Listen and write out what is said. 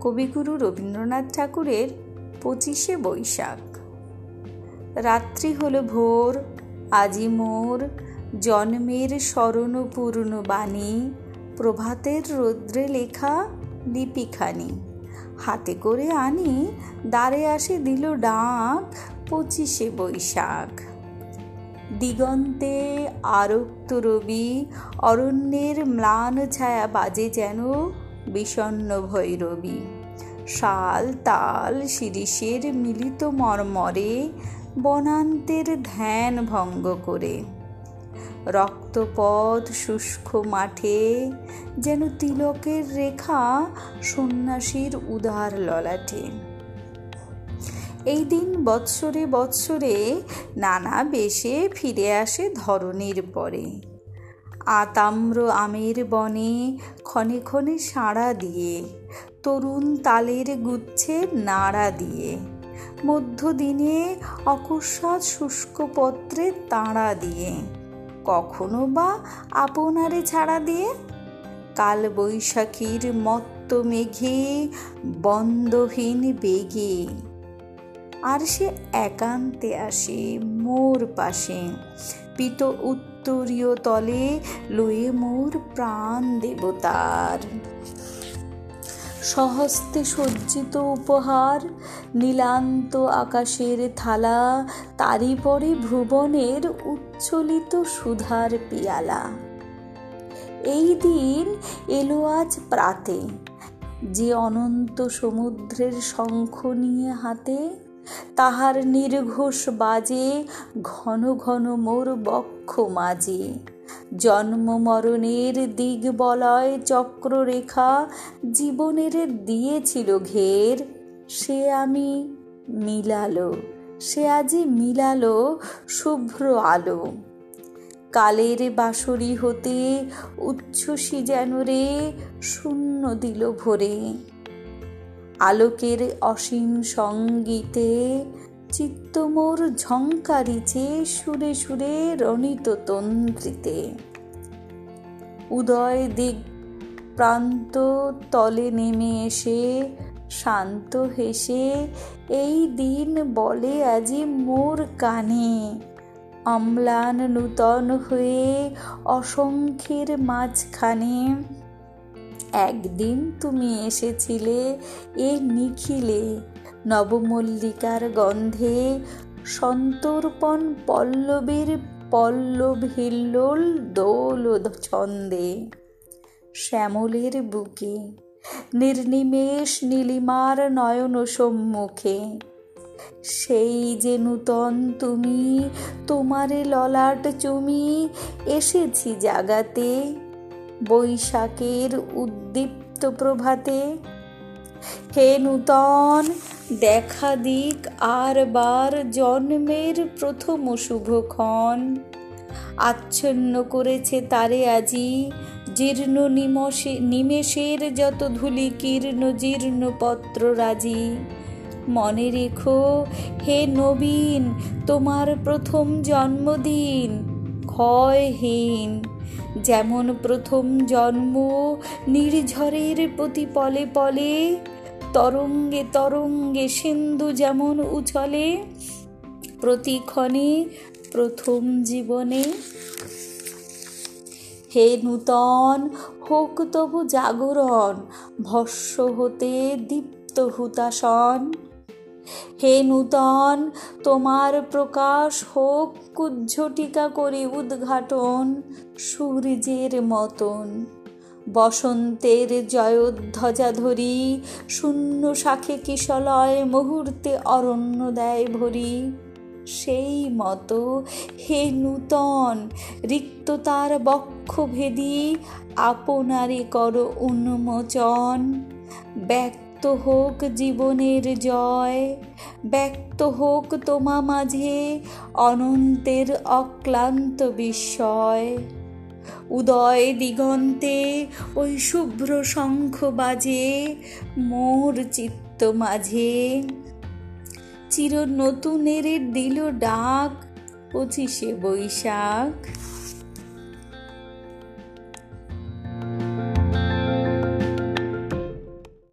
কবিগুরু রবীন্দ্রনাথ ঠাকুরের পঁচিশে বৈশাখ। রাত্রি হল ভোর, আজি মোর, জন্মের স্মরণপূর্ণ বাণী, প্রভাতের রৌদ্রে লেখা লিপিখানি। হাতে করে আনি, দ্বারে আসে দিল ডাক, পঁচিশে বৈশাখ। দিগন্তে আরক্ত রবি, অরণ্যের ম্লান ছায়া বাজে যেন বিষণ্ন ভৈরবী। শাল, তাল, শিরিষের মিলিত মর্মরে, বনান্তের ধ্যান ভঙ্গ করে। রক্তপথ শুষ্ক মাঠে, যেন তিলকের রেখা সন্ন্যাসীর উদার ললাটে। এই দিন বৎসরে বৎসরে নানা বেশে ফিরে আসে ধরনের পরে। আতাম্র আমের বনে ক্ষণে ক্ষণে সাড়া দিয়ে, তরুণ তালের গুচ্ছে নাড়া দিয়ে, মধ্যদিনে অকস্মাৎ শুষ্ক পত্রে তাড়া দিয়ে, কখনো বা আপনারে ছাড়া দিয়ে কাল বৈশাখীর মত্ত মেঘে বন্ধহীন বেগে, আর সে একান্তে আসে মোর পাশে, পিত উত্তরীয় তলে লয়ে মোর প্রাণ দেবতার। সহস্তে সজ্জিত উপহার, নীলান্ত আকাশের থালা, তারই পরে ভুবনের উচ্ছলিত সুধার পিয়ালা। এই দিন এলো আজ প্রাতে, যে অনন্ত সমুদ্রের শঙ্খ নিয়ে হাতে তাহার নির্ঘোষ বাজে, ঘন ঘন মোর বক্ষ মাঝে। জন্ম মরণের দিগ বলয় চক্ররেখা জীবনের দিয়েছিল ঘের। সে আমি মিলালো, সে আজি মিলালো শুভ্র আলো। কালের বাঁশরি হতে উচ্ছ্বসী যেন রে, শূন্য দিল ভরে। আলোকের অসীম সঙ্গীতে চিত্তমোর ঝঙ্কারিছে সুরে সুরে রণিত তন্ত্রিতে। উদয় দিক প্রান্ত তলে নেমে এসে, শান্ত হেসে, এই দিন বলে আজি মোর কানে। অম্লান নূতন হয়ে অসংখ্যের মাঝখানে একদিন তুমি এসেছিলে এ নিখিলে নবমল্লিকার গন্ধে সন্তর্পণ পল্লবের পল্লব হিল্লোল দোল ছন্দে। শ্যামলের বুকে নির্নিমেষ নীলিমার নয়ন সম্মুখে। সেই যে নূতন তুমি তোমারে ললাট চুমি এসেছি জাগাতে। বৈশাখের উদ্দীপ্ত প্রভাতে। হে নূতন, দেখা দিক আর বার জন্মের প্রথম শুভক্ষণ আচ্ছন্ন করেছে তারে আজি জীর্ণ নিমশে নিমেষের যত ধুলি কীর্ণ জীর্ণ পত্র রাজি। মনে রেখো, হে নবীন, তোমার প্রথম জন্মদিন ক্ষয়হীন। যেমন প্রথম জন্ম নির্ঝরের প্রতি পলে পলে, তরঙ্গে তরঙ্গে সিন্ধু যেমন উছলে, প্রতিক্ষণে প্রথম জীবনে। হে নূতন, হোক তবু জাগরণ ভস্য হতে দীপ্ত হুতাসন হে নূতন, তোমার প্রকাশ হোক কুজ্ঝটিকা করে উদ্ঘাটন সূর্যের মতন। বসন্তের জয়োধ্বজা ধরি, শূন্য শাখে কিশলয় মুহূর্তে অরণ্য দেয় ভরি। সেই মতো হে নূতন রিক্ততার বক্ষভেদী, আপনারে কর উন্মোচন। ব্যক্ত হোক জীবনের জয়, ব্যক্ত হোক তোমা মাঝে অনন্তের অক্লান্ত বিস্ময়। উদয় দিগন্তে ওই শুভ্র শঙ্খ বাজে মোর চিত্ত মাঝে। চির নতুনের দিল ডাক, পঁচিশে বৈশাখ।